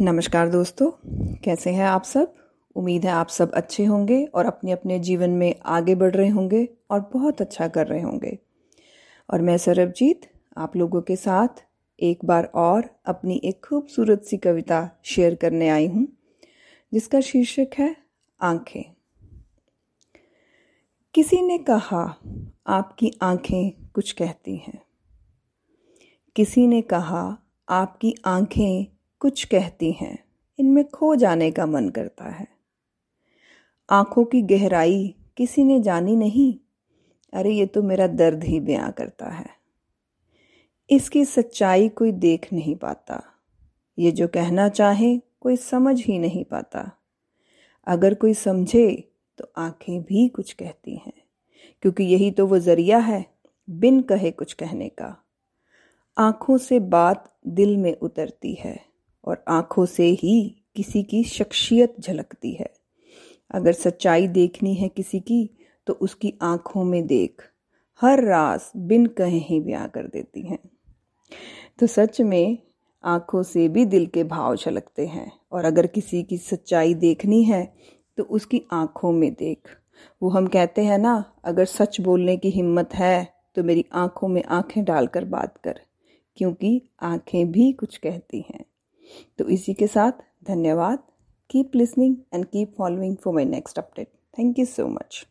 नमस्कार दोस्तों, कैसे हैं आप सब? उम्मीद है आप सब अच्छे होंगे और अपने अपने जीवन में आगे बढ़ रहे होंगे और बहुत अच्छा कर रहे होंगे। और मैं सरबजीत आप लोगों के साथ एक बार और अपनी एक खूबसूरत सी कविता शेयर करने आई हूँ, जिसका शीर्षक है आँखें। किसी ने कहा, आपकी आँखें कुछ कहती हैं। किसी ने कहा, आपकी आँखें कुछ कहती हैं। इनमें खो जाने का मन करता है। आँखों की गहराई किसी ने जानी नहीं। अरे, ये तो मेरा दर्द ही बयां करता है। इसकी सच्चाई कोई देख नहीं पाता। ये जो कहना चाहे, कोई समझ ही नहीं पाता। अगर कोई समझे तो आँखें भी कुछ कहती हैं। क्योंकि यही तो वो ज़रिया है, बिन कहे कुछ कहने का। आँखों से बात दिल में उतरती है। और आँखों से ही किसी की शख्सियत झलकती है। अगर सच्चाई देखनी है किसी की तो उसकी आँखों में देख। हर रास बिन कहे ही ब्याह कर देती हैं। तो सच में आँखों से भी दिल के भाव झलकते हैं। और अगर किसी की सच्चाई देखनी है तो उसकी आँखों में देख। वो हम कहते हैं ना, अगर सच बोलने की हिम्मत है तो मेरी आँखों में आँखें डालकर बात कर, क्योंकि आँखें भी कुछ कहती हैं। तो इसी के साथ धन्यवाद। Keep listening and keep following for my next update thank you so much